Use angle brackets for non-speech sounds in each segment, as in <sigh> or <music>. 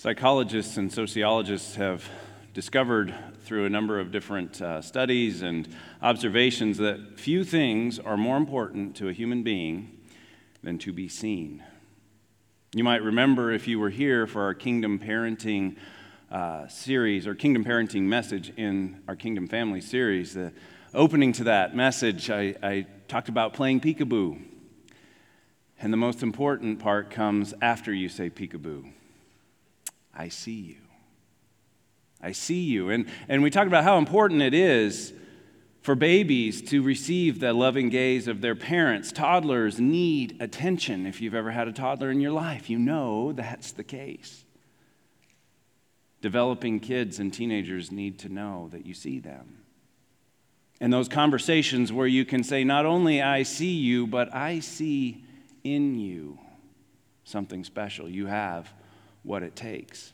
Psychologists and sociologists have discovered through a number of different uh, studies and observations that few things are more important to a human being than to be seen. You might remember if you were here for our Kingdom Parenting uh, series or Kingdom Parenting message in our Kingdom Family series, the opening to that message, I, I talked about playing peekaboo. And the most important part comes after you say peekaboo. I see you. I see you. And, and we talked about how important it is for babies to receive the loving gaze of their parents. Toddlers need attention. If you've ever had a toddler in your life, you know that's the case. Developing kids and teenagers need to know that you see them. And those conversations where you can say, Not only I see you, but I see in you something special. You have what it takes.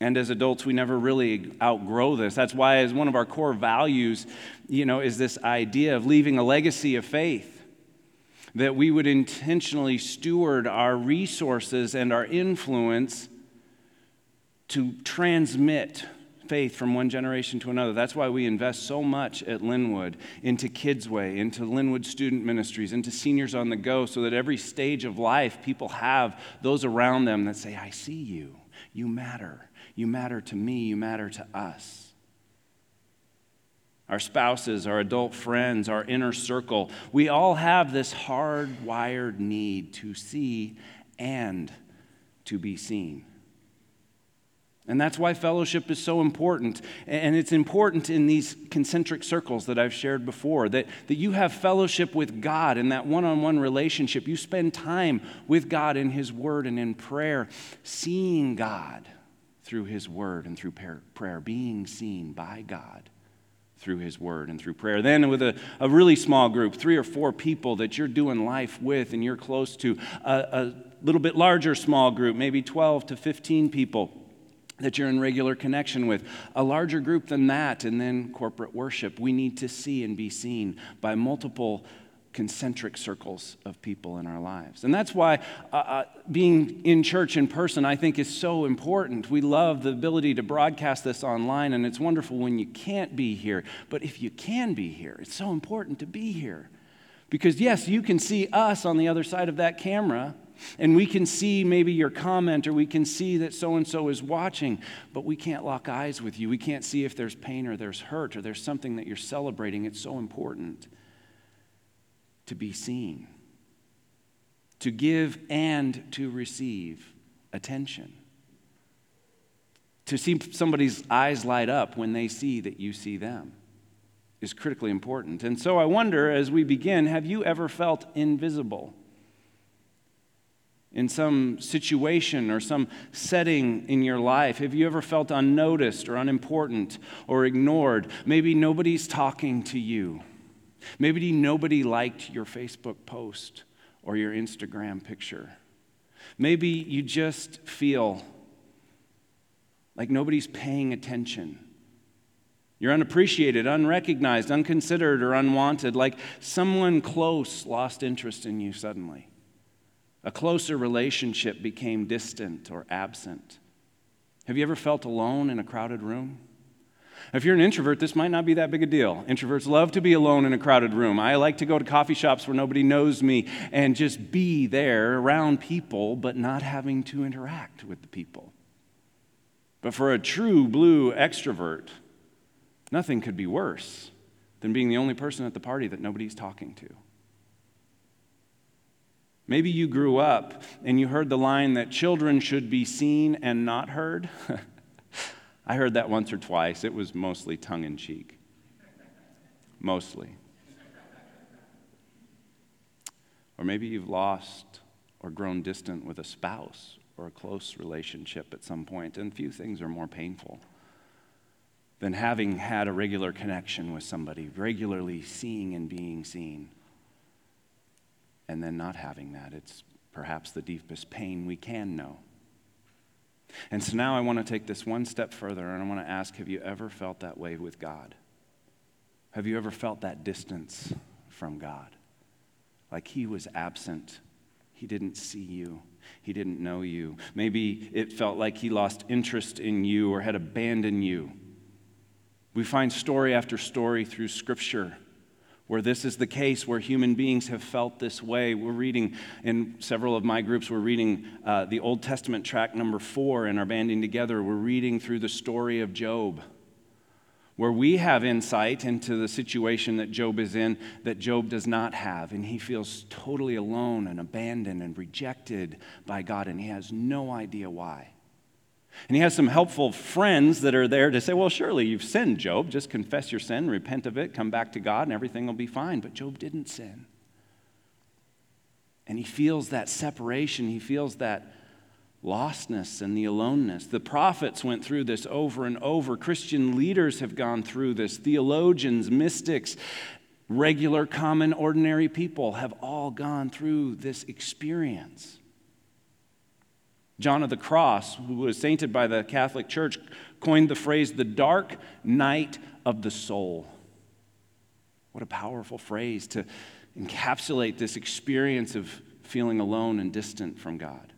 And as adults, we never really outgrow this. That's why, as one of our core values, you know, is this idea of leaving a legacy of faith. That we would intentionally steward our resources and our influence to transmit faith from one generation to another. That's why we invest so much at Linwood into Kids Way, into Linwood Student Ministries, into Seniors on the Go, so that every stage of life people have those around them that say, I see you. You matter. You matter to me. You matter to us. Our spouses, our adult friends, our inner circle, we all have this hardwired need to see and to be seen. And that's why fellowship is so important. And it's important in these concentric circles that I've shared before that, that you have fellowship with God in that one on one relationship. You spend time with God in His Word and in prayer, seeing God through His Word and through prayer, being seen by God through His Word and through prayer. Then, with a, a really small group, three or four people that you're doing life with and you're close to, a, a little bit larger small group, maybe 12 to 15 people that you're in regular connection with. A larger group than that, and then corporate worship. We need to see and be seen by multiple concentric circles of people in our lives. And that's why uh, uh, being in church in person, I think, is so important. We love the ability to broadcast this online, and it's wonderful when you can't be here. But if you can be here, it's so important to be here. Because, yes, you can see us on the other side of that camera and we can see maybe your comment or we can see that so and so is watching, but we can't lock eyes with you. We can't see if there's pain or there's hurt or there's something that you're celebrating. It's so important to be seen, to give and to receive attention. To see somebody's eyes light up when they see that you see them is critically important. And so I wonder as we begin have you ever felt invisible? In some situation or some setting in your life? Have you ever felt unnoticed or unimportant or ignored? Maybe nobody's talking to you. Maybe nobody liked your Facebook post or your Instagram picture. Maybe you just feel like nobody's paying attention. You're unappreciated, unrecognized, unconsidered, or unwanted, like someone close lost interest in you suddenly. A closer relationship became distant or absent. Have you ever felt alone in a crowded room? If you're an introvert, this might not be that big a deal. Introverts love to be alone in a crowded room. I like to go to coffee shops where nobody knows me and just be there around people, but not having to interact with the people. But for a true blue extrovert, nothing could be worse than being the only person at the party that nobody's talking to. Maybe you grew up and you heard the line that children should be seen and not heard. <laughs> I heard that once or twice. It was mostly tongue in cheek. Mostly. Or maybe you've lost or grown distant with a spouse or a close relationship at some point, and few things are more painful than having had a regular connection with somebody, regularly seeing and being seen and then not having that. It's perhaps the deepest pain we can know. And so now I want to take this one step further and I want to ask have you ever felt that way with God? Have you ever felt that distance from God? Like He was absent, He didn't see you. he didn't know you. Maybe it felt like he lost interest in you or had abandoned you. We find story after story through Scripture where this is the case, where human beings have felt this way. We're reading in several of my groups, we're reading uh, the Old Testament track number four in our banding together. We're reading through the story of Job, where we have insight into the situation that Job is in that Job does not have. And he feels totally alone and abandoned and rejected by God, and he has no idea why. And he has some helpful friends that are there to say, well, surely you've sinned, Job. Just confess your sin, repent of it, come back to God, and everything will be fine. But Job didn't sin. And he feels that separation, he feels that lostness and the aloneness. The prophets went through this over and over. Christian leaders have gone through this. Theologians, mystics, regular, common, ordinary people have all gone through this experience. John of the Cross, who was sainted by the Catholic Church, coined the phrase the dark night of the soul. What a powerful phrase to encapsulate this experience of feeling alone and distant from God.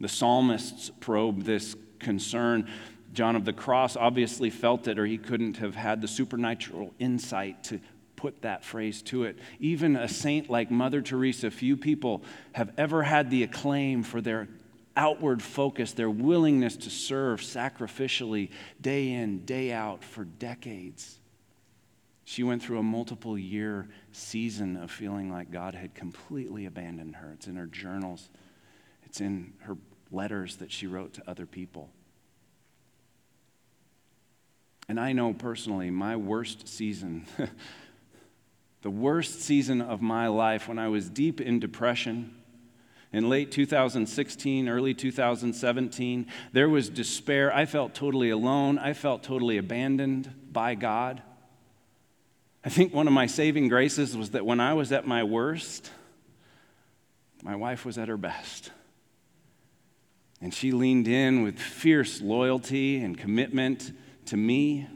The psalmists probe this concern. John of the Cross obviously felt it, or he couldn't have had the supernatural insight to put that phrase to it. Even a saint like Mother Teresa, few people have ever had the acclaim for their outward focus, their willingness to serve sacrificially day in, day out for decades. She went through a multiple year season of feeling like God had completely abandoned her. It's in her journals, it's in her letters that she wrote to other people. And I know personally, my worst season <laughs> the worst season of my life when I was deep in depression. In late 2016, early 2017, there was despair. I felt totally alone. I felt totally abandoned by God. I think one of my saving graces was that when I was at my worst, my wife was at her best. And she leaned in with fierce loyalty and commitment to me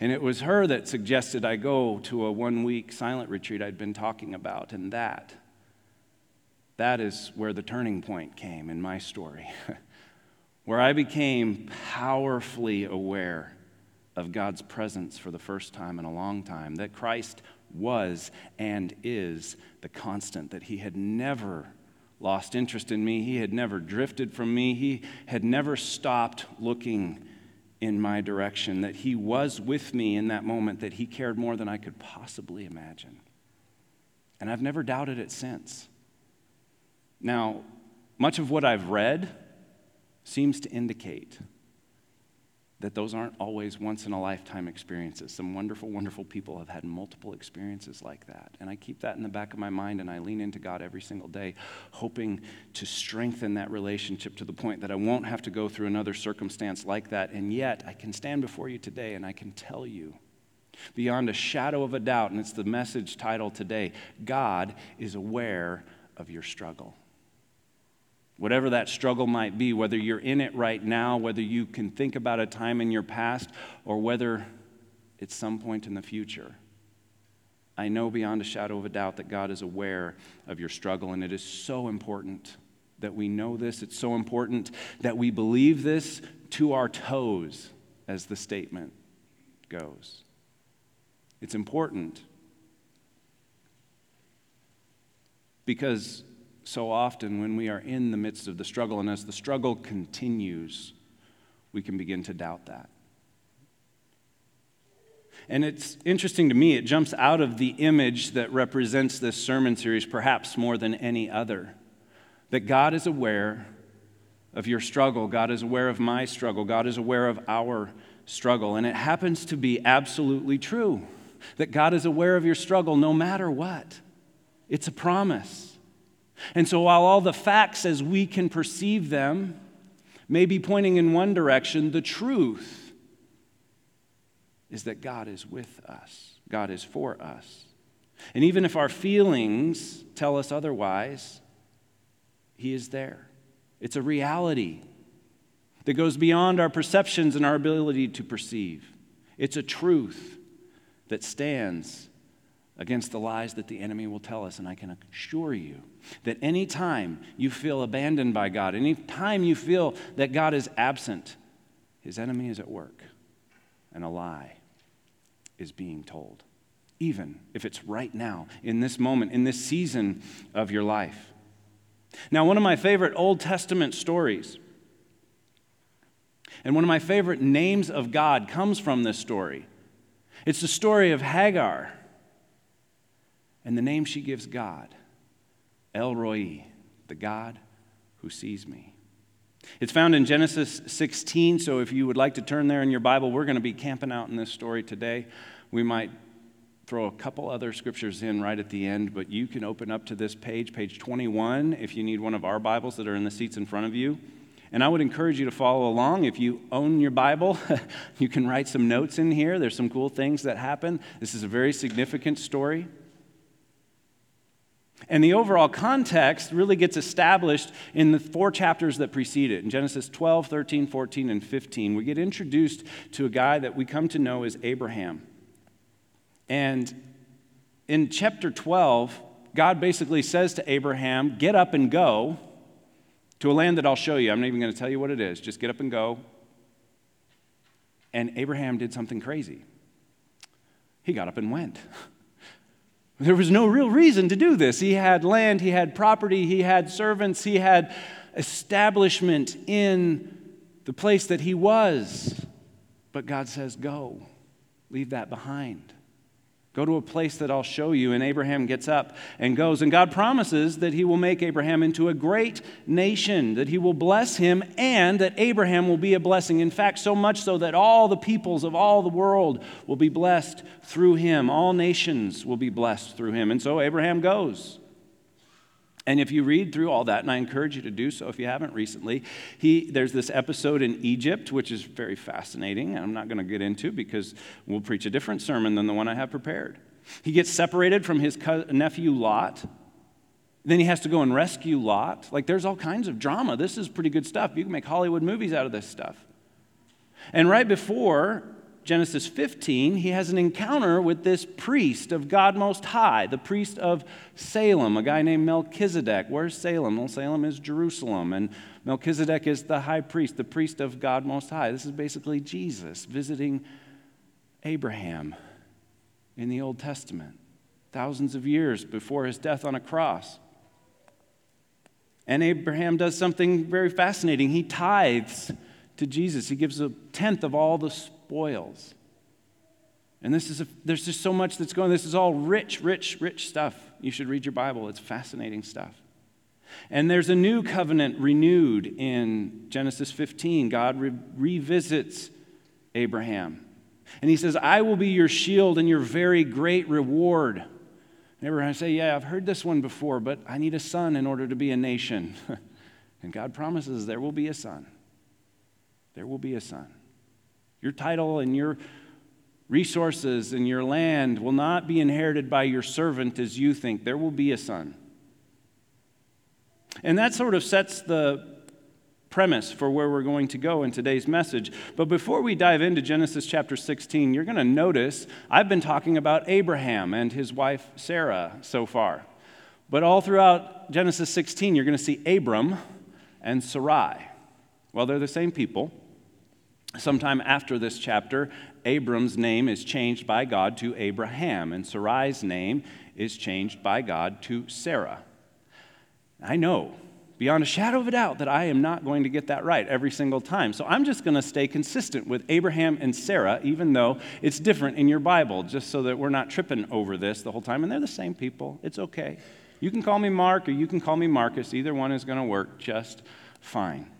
and it was her that suggested I go to a one week silent retreat I'd been talking about. And that, that is where the turning point came in my story, <laughs> where I became powerfully aware of God's presence for the first time in a long time, that Christ was and is the constant, that He had never lost interest in me, He had never drifted from me, He had never stopped looking in my direction, that He was with me in that moment, that He cared more than I could possibly imagine. And I've never doubted it since. Now, much of what I've read seems to indicate that those aren't always once in a lifetime experiences. Some wonderful, wonderful people have had multiple experiences like that. And I keep that in the back of my mind and I lean into God every single day, hoping to strengthen that relationship to the point that I won't have to go through another circumstance like that. And yet, I can stand before you today and I can tell you beyond a shadow of a doubt, and it's the message title today God is aware of your struggle. Whatever that struggle might be, whether you're in it right now, whether you can think about a time in your past, or whether it's some point in the future. I know beyond a shadow of a doubt that God is aware of your struggle, and it is so important that we know this. It's so important that we believe this to our toes, as the statement goes. It's important because so often when we are in the midst of the struggle, and as the struggle continues, we can begin to doubt that. And it's interesting to me, it jumps out of the image that represents this sermon series perhaps more than any other. That God is aware of your struggle, God is aware of my struggle, God is aware of our struggle. And it happens to be absolutely true that God is aware of your struggle no matter what. It's a promise. And so, while all the facts as we can perceive them may be pointing in one direction, the truth is that God is with us, God is for us. And even if our feelings tell us otherwise, He is there. It's a reality that goes beyond our perceptions and our ability to perceive. It's a truth that stands against the lies that the enemy will tell us. And I can assure you that any time you feel abandoned by God, any time you feel that God is absent, his enemy is at work and a lie is being told, even if it's right now, in this moment, in this season of your life. Now, one of my favorite Old Testament stories, and one of my favorite names of God comes from this story. It's the story of Hagar and the name she gives God El Roi, the God who sees me. It's found in Genesis 16, so if you would like to turn there in your Bible, we're going to be camping out in this story today. We might throw a couple other scriptures in right at the end, but you can open up to this page, page 21, if you need one of our Bibles that are in the seats in front of you. And I would encourage you to follow along. If you own your Bible, <laughs> you can write some notes in here. There's some cool things that happen. This is a very significant story. And the overall context really gets established in the four chapters that precede it. In Genesis 12, 13, 14, and 15, we get introduced to a guy that we come to know as Abraham. And in chapter 12, God basically says to Abraham, Get up and go to a land that I'll show you. I'm not even going to tell you what it is. Just get up and go. And Abraham did something crazy. He got up and went. <laughs> There was no real reason to do this. He had land, he had property, he had servants, he had establishment in the place that he was. But God says, Go, leave that behind. Go to a place that I'll show you. And Abraham gets up and goes. And God promises that he will make Abraham into a great nation, that he will bless him, and that Abraham will be a blessing. In fact, so much so that all the peoples of all the world will be blessed through him. All nations will be blessed through him. And so Abraham goes. And if you read through all that, and I encourage you to do so if you haven't recently, he, there's this episode in Egypt, which is very fascinating, and I'm not going to get into because we'll preach a different sermon than the one I have prepared. He gets separated from his nephew Lot. Then he has to go and rescue Lot. Like, there's all kinds of drama. This is pretty good stuff. You can make Hollywood movies out of this stuff. And right before Genesis 15, he has an encounter with this priest of God Most High, the priest of Salem, a guy named Melchizedek. Where's Salem? Well, Salem is Jerusalem, and Melchizedek is the high priest, the priest of God Most High. This is basically Jesus visiting Abraham in the Old Testament, thousands of years before his death on a cross. And Abraham does something very fascinating. He tithes to Jesus, he gives a tenth of all the spoils. And this is a, there's just so much that's going. This is all rich, rich, rich stuff. You should read your Bible. It's fascinating stuff. And there's a new covenant renewed in Genesis 15. God re- revisits Abraham. And he says, I will be your shield and your very great reward. And Abraham say, Yeah, I've heard this one before, but I need a son in order to be a nation. <laughs> and God promises there will be a son. There will be a son. Your title and your resources and your land will not be inherited by your servant as you think. There will be a son. And that sort of sets the premise for where we're going to go in today's message. But before we dive into Genesis chapter 16, you're going to notice I've been talking about Abraham and his wife Sarah so far. But all throughout Genesis 16, you're going to see Abram and Sarai. Well, they're the same people. Sometime after this chapter, Abram's name is changed by God to Abraham, and Sarai's name is changed by God to Sarah. I know beyond a shadow of a doubt that I am not going to get that right every single time. So I'm just going to stay consistent with Abraham and Sarah, even though it's different in your Bible, just so that we're not tripping over this the whole time. And they're the same people. It's okay. You can call me Mark or you can call me Marcus. Either one is going to work just fine.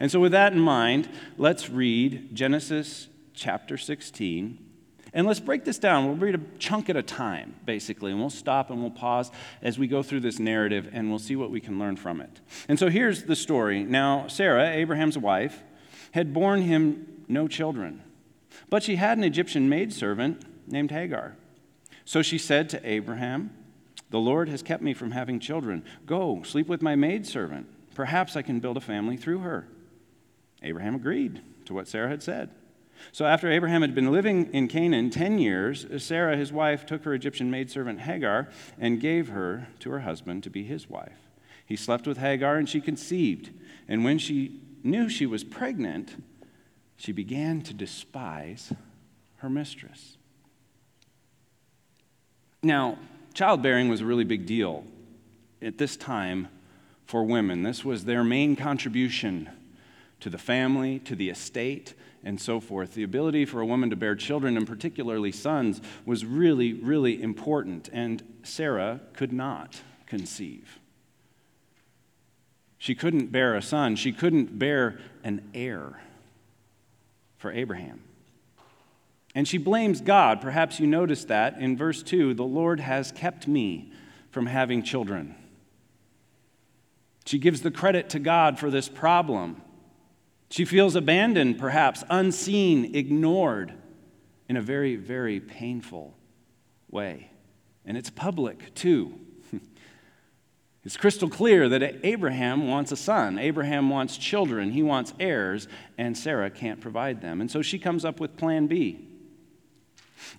And so, with that in mind, let's read Genesis chapter 16. And let's break this down. We'll read a chunk at a time, basically, and we'll stop and we'll pause as we go through this narrative and we'll see what we can learn from it. And so here's the story. Now, Sarah, Abraham's wife, had borne him no children, but she had an Egyptian maidservant named Hagar. So she said to Abraham, The Lord has kept me from having children. Go, sleep with my maidservant. Perhaps I can build a family through her. Abraham agreed to what Sarah had said. So after Abraham had been living in Canaan 10 years, Sarah, his wife, took her Egyptian maidservant Hagar and gave her to her husband to be his wife. He slept with Hagar and she conceived. And when she knew she was pregnant, she began to despise her mistress. Now, childbearing was a really big deal at this time for women. This was their main contribution to the family, to the estate, and so forth. The ability for a woman to bear children, and particularly sons, was really, really important, and Sarah could not conceive. She couldn't bear a son, she couldn't bear an heir for Abraham. And she blames God. Perhaps you noticed that in verse 2 the Lord has kept me from having children. She gives the credit to God for this problem. She feels abandoned, perhaps, unseen, ignored in a very, very painful way. And it's public, too. <laughs> it's crystal clear that Abraham wants a son. Abraham wants children. He wants heirs, and Sarah can't provide them. And so she comes up with plan B.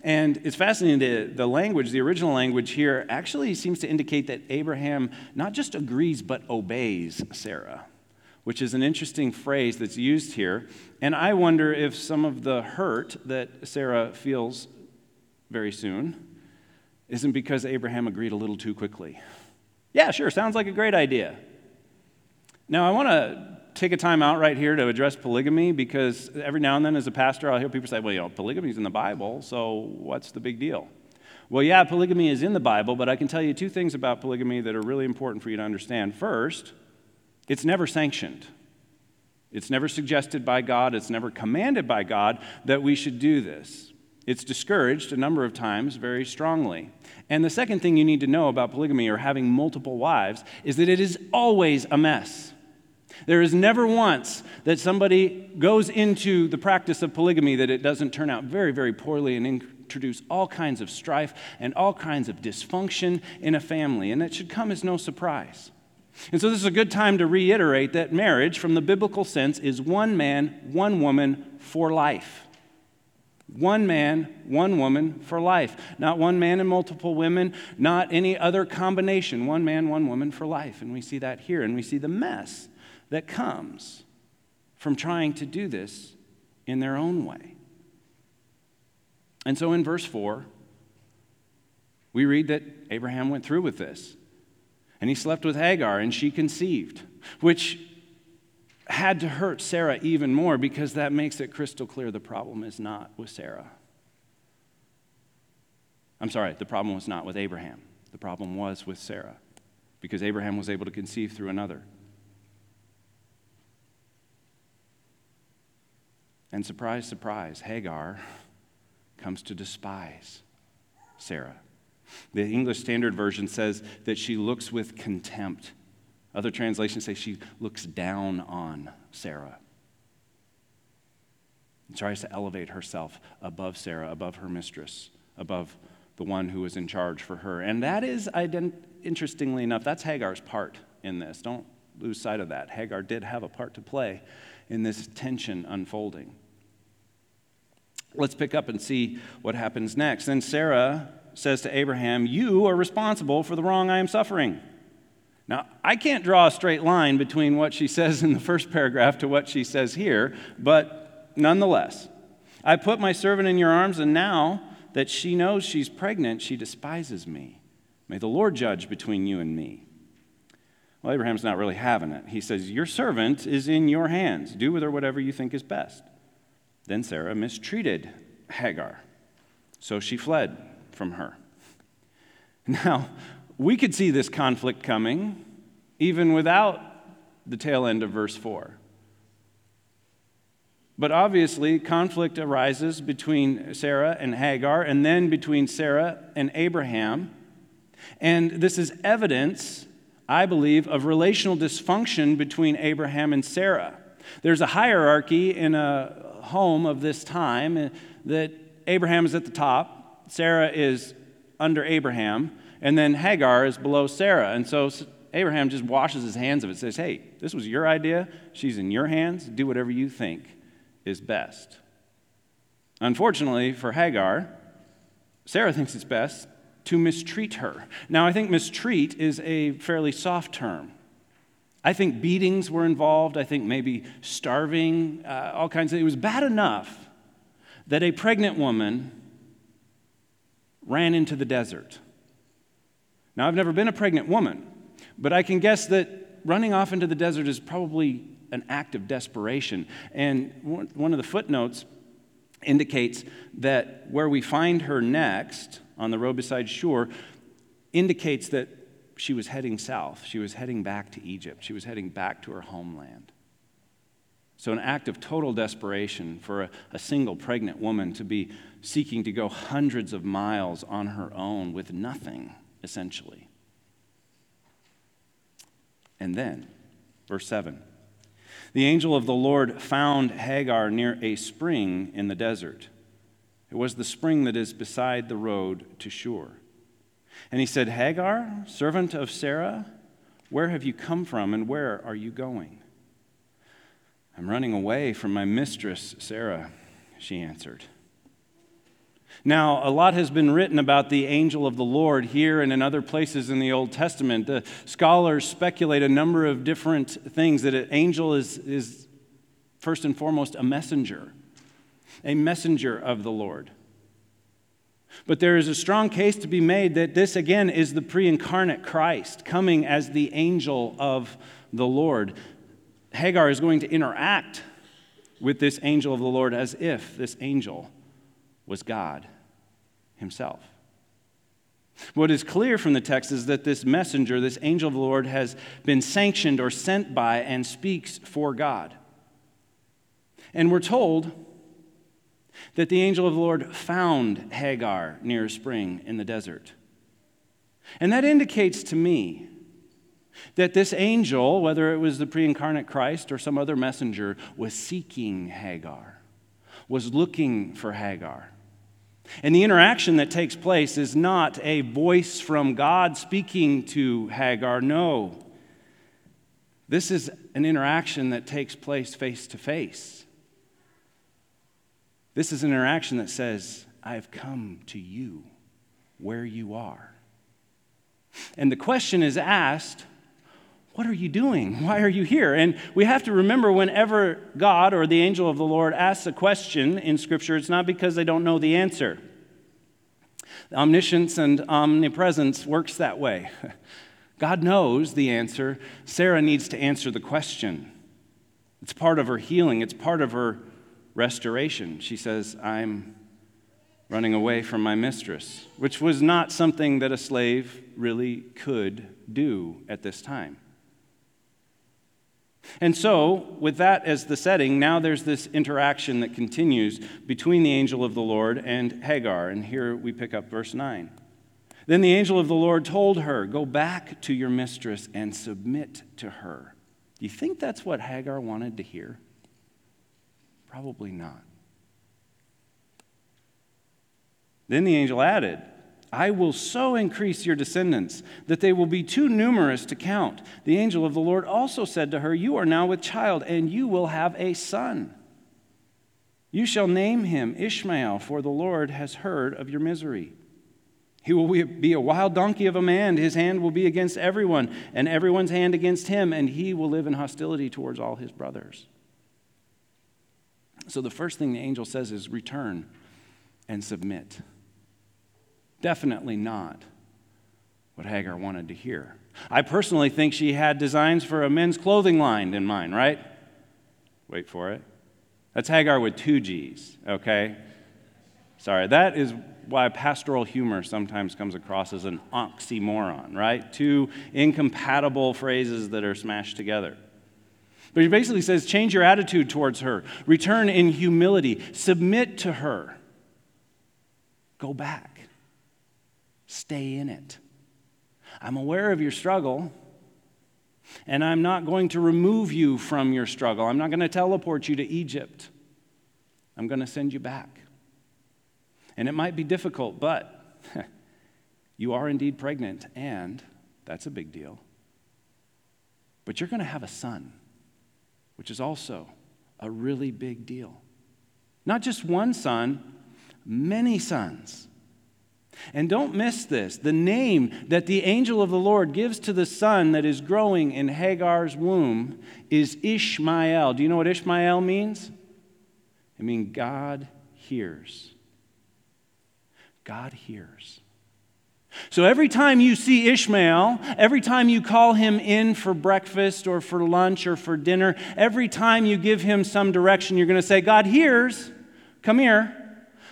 And it's fascinating that the language, the original language here, actually seems to indicate that Abraham not just agrees, but obeys Sarah, which is an interesting phrase that's used here. And I wonder if some of the hurt that Sarah feels very soon isn't because Abraham agreed a little too quickly. Yeah, sure, sounds like a great idea. Now, I want to take a time out right here to address polygamy because every now and then, as a pastor, I'll hear people say, well, you know, polygamy is in the Bible, so what's the big deal? Well, yeah, polygamy is in the Bible, but I can tell you two things about polygamy that are really important for you to understand. First, it's never sanctioned. It's never suggested by God, it's never commanded by God that we should do this. It's discouraged a number of times very strongly. And the second thing you need to know about polygamy or having multiple wives is that it is always a mess. There is never once that somebody goes into the practice of polygamy that it doesn't turn out very, very poorly and introduce all kinds of strife and all kinds of dysfunction in a family. And that should come as no surprise. And so, this is a good time to reiterate that marriage, from the biblical sense, is one man, one woman for life. One man, one woman for life. Not one man and multiple women, not any other combination. One man, one woman for life. And we see that here, and we see the mess that comes from trying to do this in their own way. And so in verse 4, we read that Abraham went through with this. And he slept with Hagar, and she conceived, which had to hurt Sarah even more because that makes it crystal clear the problem is not with Sarah. I'm sorry, the problem was not with Abraham. The problem was with Sarah because Abraham was able to conceive through another. And surprise, surprise, Hagar comes to despise Sarah. The English Standard Version says that she looks with contempt. Other translations say she looks down on Sarah. And tries to elevate herself above Sarah, above her mistress, above the one who is in charge for her. And that is, interestingly enough, that's Hagar's part in this. Don't lose sight of that. Hagar did have a part to play in this tension unfolding. Let's pick up and see what happens next. Then Sarah says to Abraham, You are responsible for the wrong I am suffering. Now, I can't draw a straight line between what she <laughs> says in the first paragraph to what she says here, but nonetheless, I put my servant in your arms, and now that she knows she's pregnant, she despises me. May the Lord judge between you and me. Well, Abraham's not really having it. He says, Your servant is in your hands. Do with her whatever you think is best. Then Sarah mistreated Hagar, so she fled from her. Now, we could see this conflict coming even without the tail end of verse 4. But obviously, conflict arises between Sarah and Hagar, and then between Sarah and Abraham. And this is evidence I believe, of relational dysfunction between Abraham and Sarah. There's a hierarchy in a home of this time uh, that Abraham is at the top, Sarah is under Abraham, and then Hagar is below Sarah. And so Abraham just washes his hands of it, says, Hey, this was your idea. She's in your hands. Do whatever you think is best. Unfortunately for Hagar, Sarah thinks it's best to mistreat her. Now, I think mistreat is a fairly soft term. I think beatings were involved. I think maybe starving, uh, all kinds of. It was bad enough that a pregnant woman ran into the desert. Now, I've never been a pregnant woman, but I can guess that running off into the desert is probably an act of desperation. And one of the footnotes indicates that where we find her next on the road beside Shur indicates that she was heading south. She was heading back to Egypt. She was heading back to her homeland. So, an act of total desperation for a, a, single pregnant woman to be seeking to go hundreds of miles on her own with nothing, essentially. And then, verse 7 the angel of the Lord found Hagar near a spring in the desert. It was the spring that is beside the road to Shur. And he said, Hagar, servant of Sarah, where have you come from and where are you going? I'm running away from my mistress, Sarah, she answered. Now, a lot has been written about the angel of the Lord here and in other places in the Old Testament. The scholars speculate a number of different things that an angel is, is first and foremost a messenger, a messenger of the Lord. But there is a strong case to be made that this, again, is the pre incarnate Christ coming as the angel of the Lord. Hagar is going to interact with this angel of the Lord as if this angel was God himself. What is clear from the text is that this messenger, this angel of the Lord, has been sanctioned or sent by and speaks for God. And we're told that the angel of the Lord found Hagar near a spring in the desert. And that indicates to me that this angel, whether it was the pre incarnate Christ or some other messenger, was seeking Hagar, was looking for Hagar. And the interaction that takes place is not a voice from God speaking to Hagar. No. This is an interaction that takes place face to face. This is an interaction that says, I've come to you where you are. And the question is asked, what are you doing? <laughs> Why are you here? And we have to remember whenever God or the angel of the Lord asks a question in Scripture, it's not because they don't know the answer. Omniscience and omnipresence works that way. <laughs> God knows the answer. Sarah needs to answer the question. It's part of her healing, it's part of her restoration. She says, I'm running away from my mistress, which was not something that a slave really could do at this time. And so, with that as the setting, now there's this interaction that continues between the angel of the Lord and Hagar. And here we pick up verse 9. Then the angel of the Lord told her, Go back to your mistress and submit to her. Do you think that's what Hagar wanted to hear? Probably not. Then the angel added, I will so increase your descendants that they will be too numerous to count. The angel of the Lord also said to her, You are now with child, and you will have a son. You shall name him Ishmael, for the Lord has heard of your misery. He will be a wild donkey of a man. His hand will be against everyone, and everyone's hand against him, and he will live in hostility towards all his brothers. So the first thing the angel says is return and submit. Definitely not what Hagar wanted to hear. I personally think she had designs for a men's clothing line in mind, right? Wait for it. That's Hagar with two G's, okay? Sorry, that is why pastoral humor sometimes comes across as an oxymoron, right? Two incompatible phrases that are smashed together. But he basically says change your attitude towards her, return in humility, submit to her, go back. Stay in it. I'm aware of your struggle, and I'm not going to remove you from your struggle. I'm not going to teleport you to Egypt. I'm going to send you back. And it might be difficult, but <laughs> you are indeed pregnant, and that's a big deal. But you're going to have a son, which is also a really big deal. Not just one son, many sons. And don't miss this the name that the angel of the Lord gives to the son that is growing in Hagar's womb is Ishmael. Do you know what Ishmael means? It means God hears. God hears. So every time you see Ishmael, every time you call him in for breakfast or for lunch or for dinner, every time you give him some direction, you're going to say, God hears. Come here.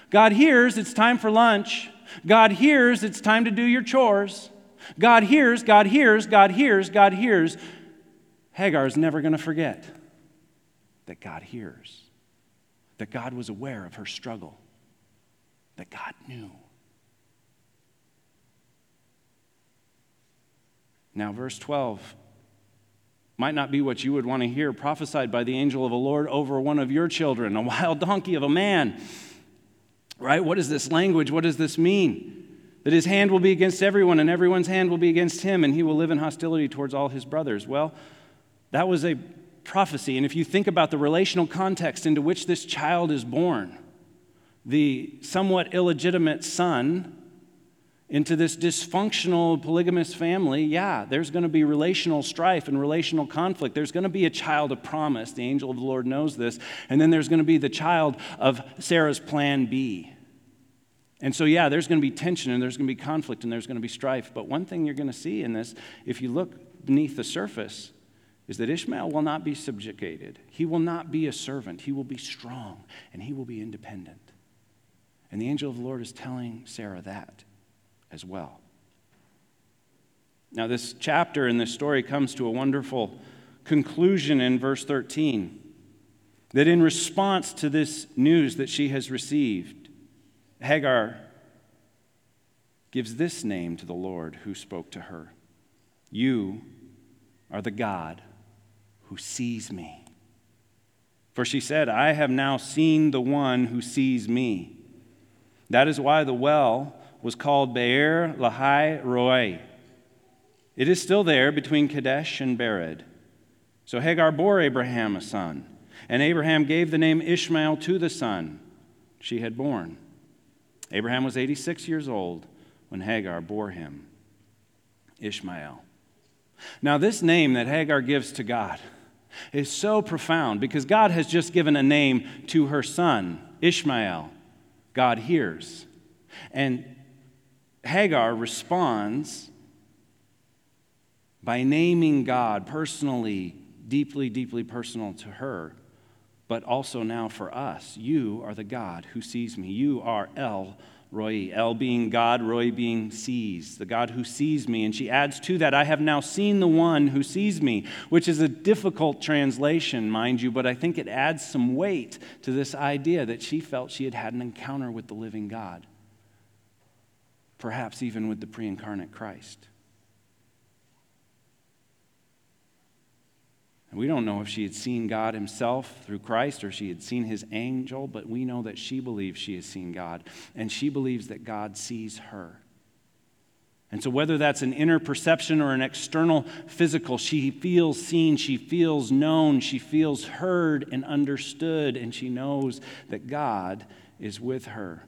God hears. It's time for lunch. God hears. It's time to do your chores. God hears. God hears. God hears. God hears. Hagar is never going to forget that God hears, that God was aware of her struggle, that God knew. Now, verse 12 might not be what you would want to hear prophesied by the angel of the Lord over one of your children, a wild donkey of a man. Right? What is this language? What does this mean? That his hand will be against everyone, and everyone's hand will be against him, and he will live in hostility towards all his brothers. Well, that was a prophecy. And if you think about the relational context into which this child is born, the somewhat illegitimate son into this dysfunctional polygamous family, yeah, there's going to be relational strife and relational conflict. There's going to be a child of promise. The angel of the Lord knows this. And then there's going to be the child of Sarah's plan B. And so, yeah, there's going to be tension and there's going to be conflict and there's going to be strife. But one thing you're going to see in this, if you look beneath the surface, is that Ishmael will not be subjugated. He will not be a servant. He will be strong and he will be independent. And the angel of the Lord is telling Sarah that as well. Now, this chapter in this story comes to a wonderful conclusion in verse 13. That in response to this news that she has received, Hagar gives this name to the Lord who spoke to her You are the God who sees me. For she said, I have now seen the one who sees me. That is why the well was called Beer Lahai Roi. It is still there between Kadesh and Bered. So Hagar bore Abraham a son, and Abraham gave the name Ishmael to the son she had borne. Abraham was 86 years old when Hagar bore him Ishmael. Now, this name that Hagar gives to God is so profound because God has just given a name to her son, Ishmael. God hears. And Hagar responds by naming God personally, deeply, deeply personal to her, but also now for us. You are the God who sees me. You are El Roi. El being God, Roi being sees, the God who sees me. And she adds to that, I have now seen the one who sees me, which is a difficult translation, mind you, but I think it adds some weight to this idea that she felt she had had an encounter with the living God perhaps even with the pre incarnate Christ. And we don't know if she had seen God himself through Christ or she had seen his angel, but we know that she believes she has seen God, and she believes that God sees her. And so, whether that's an inner perception or an external physical, she feels seen, she feels known, she feels heard and understood, and she knows that God is with her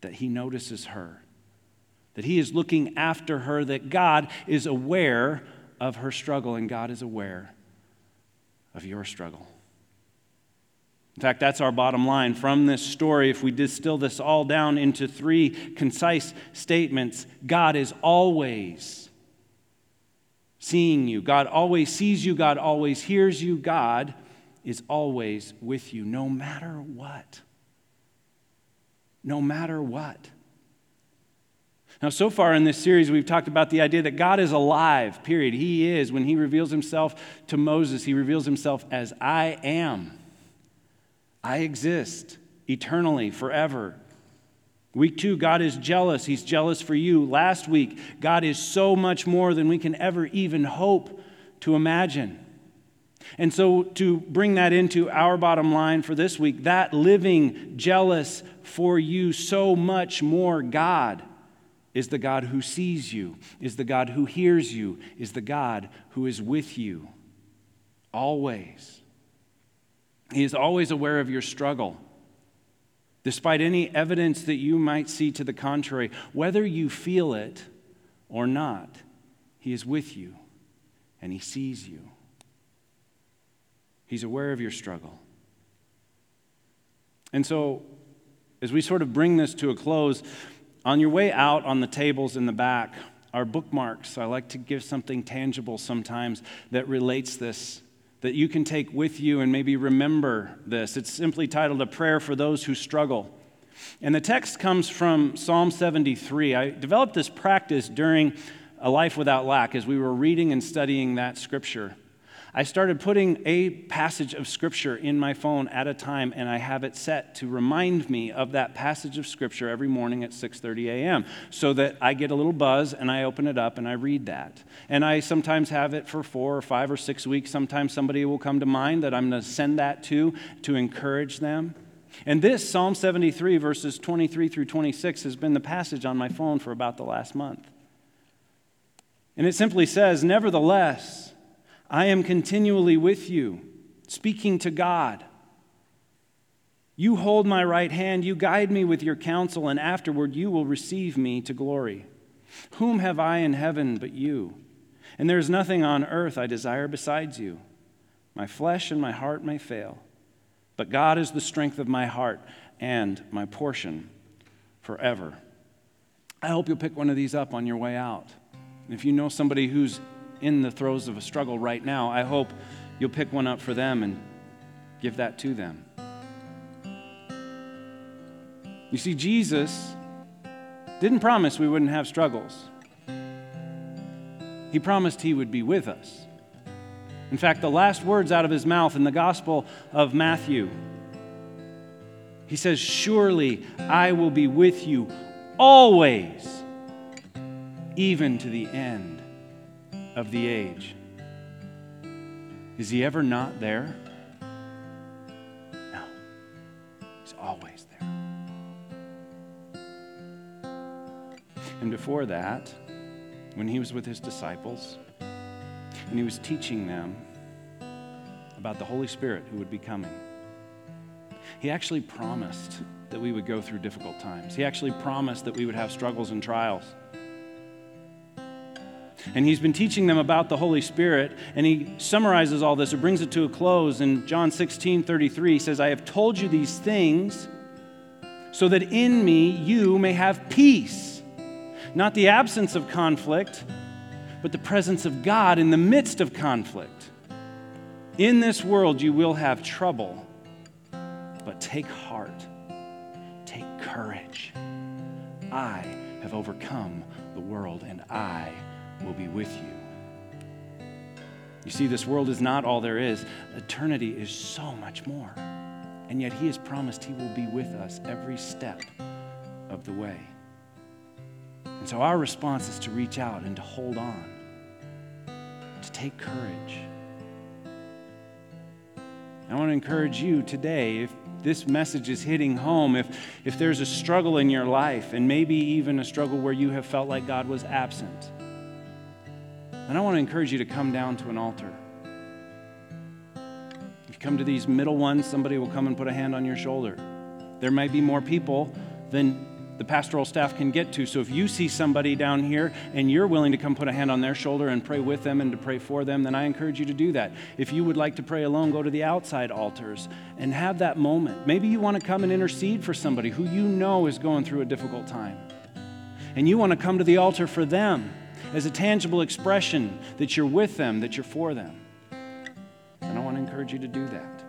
that He notices her, that He is looking after her, that God is aware of her struggle, and God is aware of your struggle. In fact, that's our bottom line from this story. If we distill this all down into three concise statements, God is always seeing you. God always sees you. God always hears you. God is always with you, no matter what no matter what. Now, so far in this series, we've talked about the idea that God is alive, period. He is. When He reveals Himself to Moses, He reveals Himself as I am. I exist eternally, forever. Week two, God is jealous. He's jealous for you. Last week, God is so much more than we can ever even hope to imagine. And so, to bring that into our bottom line for this week, that living, jealous for you so much more God is the God who sees you, is the God who hears you, is the God who is with you always. He is always aware of your struggle. despite any evidence that you might see to the contrary, whether you feel it or not, He is with you and He sees you. He's aware of your struggle. And so, as we sort of bring this to a close, on your way out on the tables in the back are bookmarks. I like to give something tangible sometimes that relates this that you can take with you and maybe remember this. It's simply titled A Prayer for Those Who Struggle. And the text comes from Psalm 73. I developed this practice during A Life Without Lack as we were reading and studying that scripture. I started putting a passage of Scripture in my phone at a time, and I have it set to remind me of that passage of Scripture every morning at 6:30 a.m. so that I get a little buzz and I open it up and I read that. And I sometimes have it for four or five or six weeks. Sometimes somebody will come to mind that I'm going to send that to to encourage them. And this, Psalm 73, verses 23 through 26, has been the passage on my phone for about the last month. And it simply says, Nevertheless, I am continually with you, speaking to God. You hold my right hand, you guide me with your counsel, and afterward you will receive me to glory. Whom have I in heaven but you? And there is nothing on earth I desire besides you. My flesh and my heart may fail, but God is the strength of my heart and my portion forever. I hope you'll pick one of these up on your way out. If you know somebody who's in the throes of a struggle right now, I hope you'll pick one up for them and give that to them. You see, Jesus didn't promise we wouldn't have struggles, He promised He would be with us. In fact, the last words out of His mouth in the Gospel of Matthew, He says, Surely I will be with you always, even to the end of the age. Is he ever not there? No. He's always there. And before that, when he was with his disciples, and he was teaching them about the Holy Spirit who would be coming, he actually promised that we would go through difficult times. He actually promised that we would have struggles and trials. And he's been teaching them about the Holy Spirit, and he summarizes all this or brings it to a close in John 16 33. He says, I have told you these things so that in me you may have peace. Not the absence of conflict, but the presence of God in the midst of conflict. In this world you will have trouble, but take heart, take courage. I have overcome the world, and I will be with you. You see, this world is not all there is, eternity is so much more. And yet, He has promised He will be with us every step of the way. And so, our response is to reach out and to hold on, to take courage. I want to encourage you today, if this message is hitting home, if, if there's a struggle in your life, and maybe even a struggle where you have felt like God was absent, and I want to encourage you to come down to an altar. If you come to these middle ones, somebody will come and put a hand on your shoulder. There might be more people than the pastoral staff can get to. So if you see somebody down here and you're willing to come put a hand on their shoulder and pray with them and to pray for them, then I encourage you to do that. If you would like to pray alone, go to the outside altars and have that moment. Maybe you want to come and intercede for somebody who you know is going through a difficult time. And you want to come to the altar for them as a tangible expression that you're with them, that you're for them. And I want to encourage you to do that.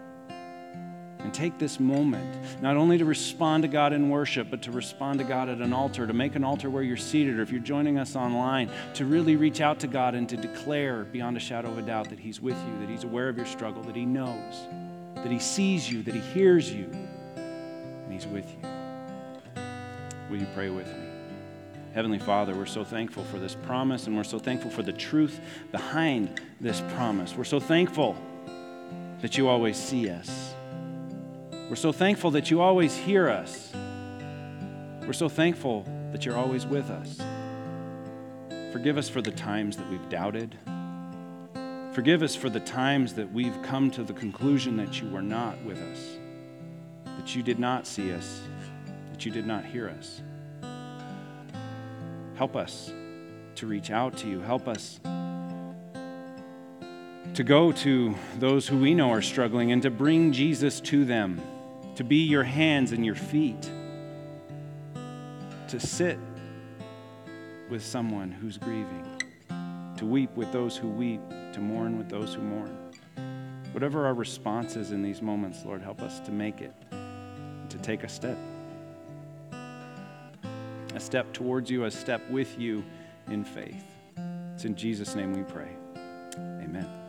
And take this moment, not only to respond to God in worship, but to respond to God at an altar, to make an altar where you're seated, or if you're joining us online, to really reach out to God and to declare beyond a shadow of a doubt that He's with you, that He's aware of your struggle, that He knows, that He sees you, that He hears you, and He's with you. Will you pray with me? Heavenly Father, we're so thankful for this promise and we're so thankful for the truth behind this promise. We're so thankful that you always see us. We're so thankful that you always hear us. We're so thankful that you're always with us. Forgive us for the times that we've doubted. Forgive us for the times that we've come to the conclusion that you were not with us, that you did not see us, that you did not hear us. Help us to reach out to you. Help us to go to those who we know are struggling and to bring Jesus to them, to be your hands and your feet, to sit with someone who's grieving, to weep with those who weep, to mourn with those who mourn. Whatever our response is in these moments, Lord, help us to make it, to take a step. A step towards you, a step with you in faith. It's in Jesus' name we pray. Amen.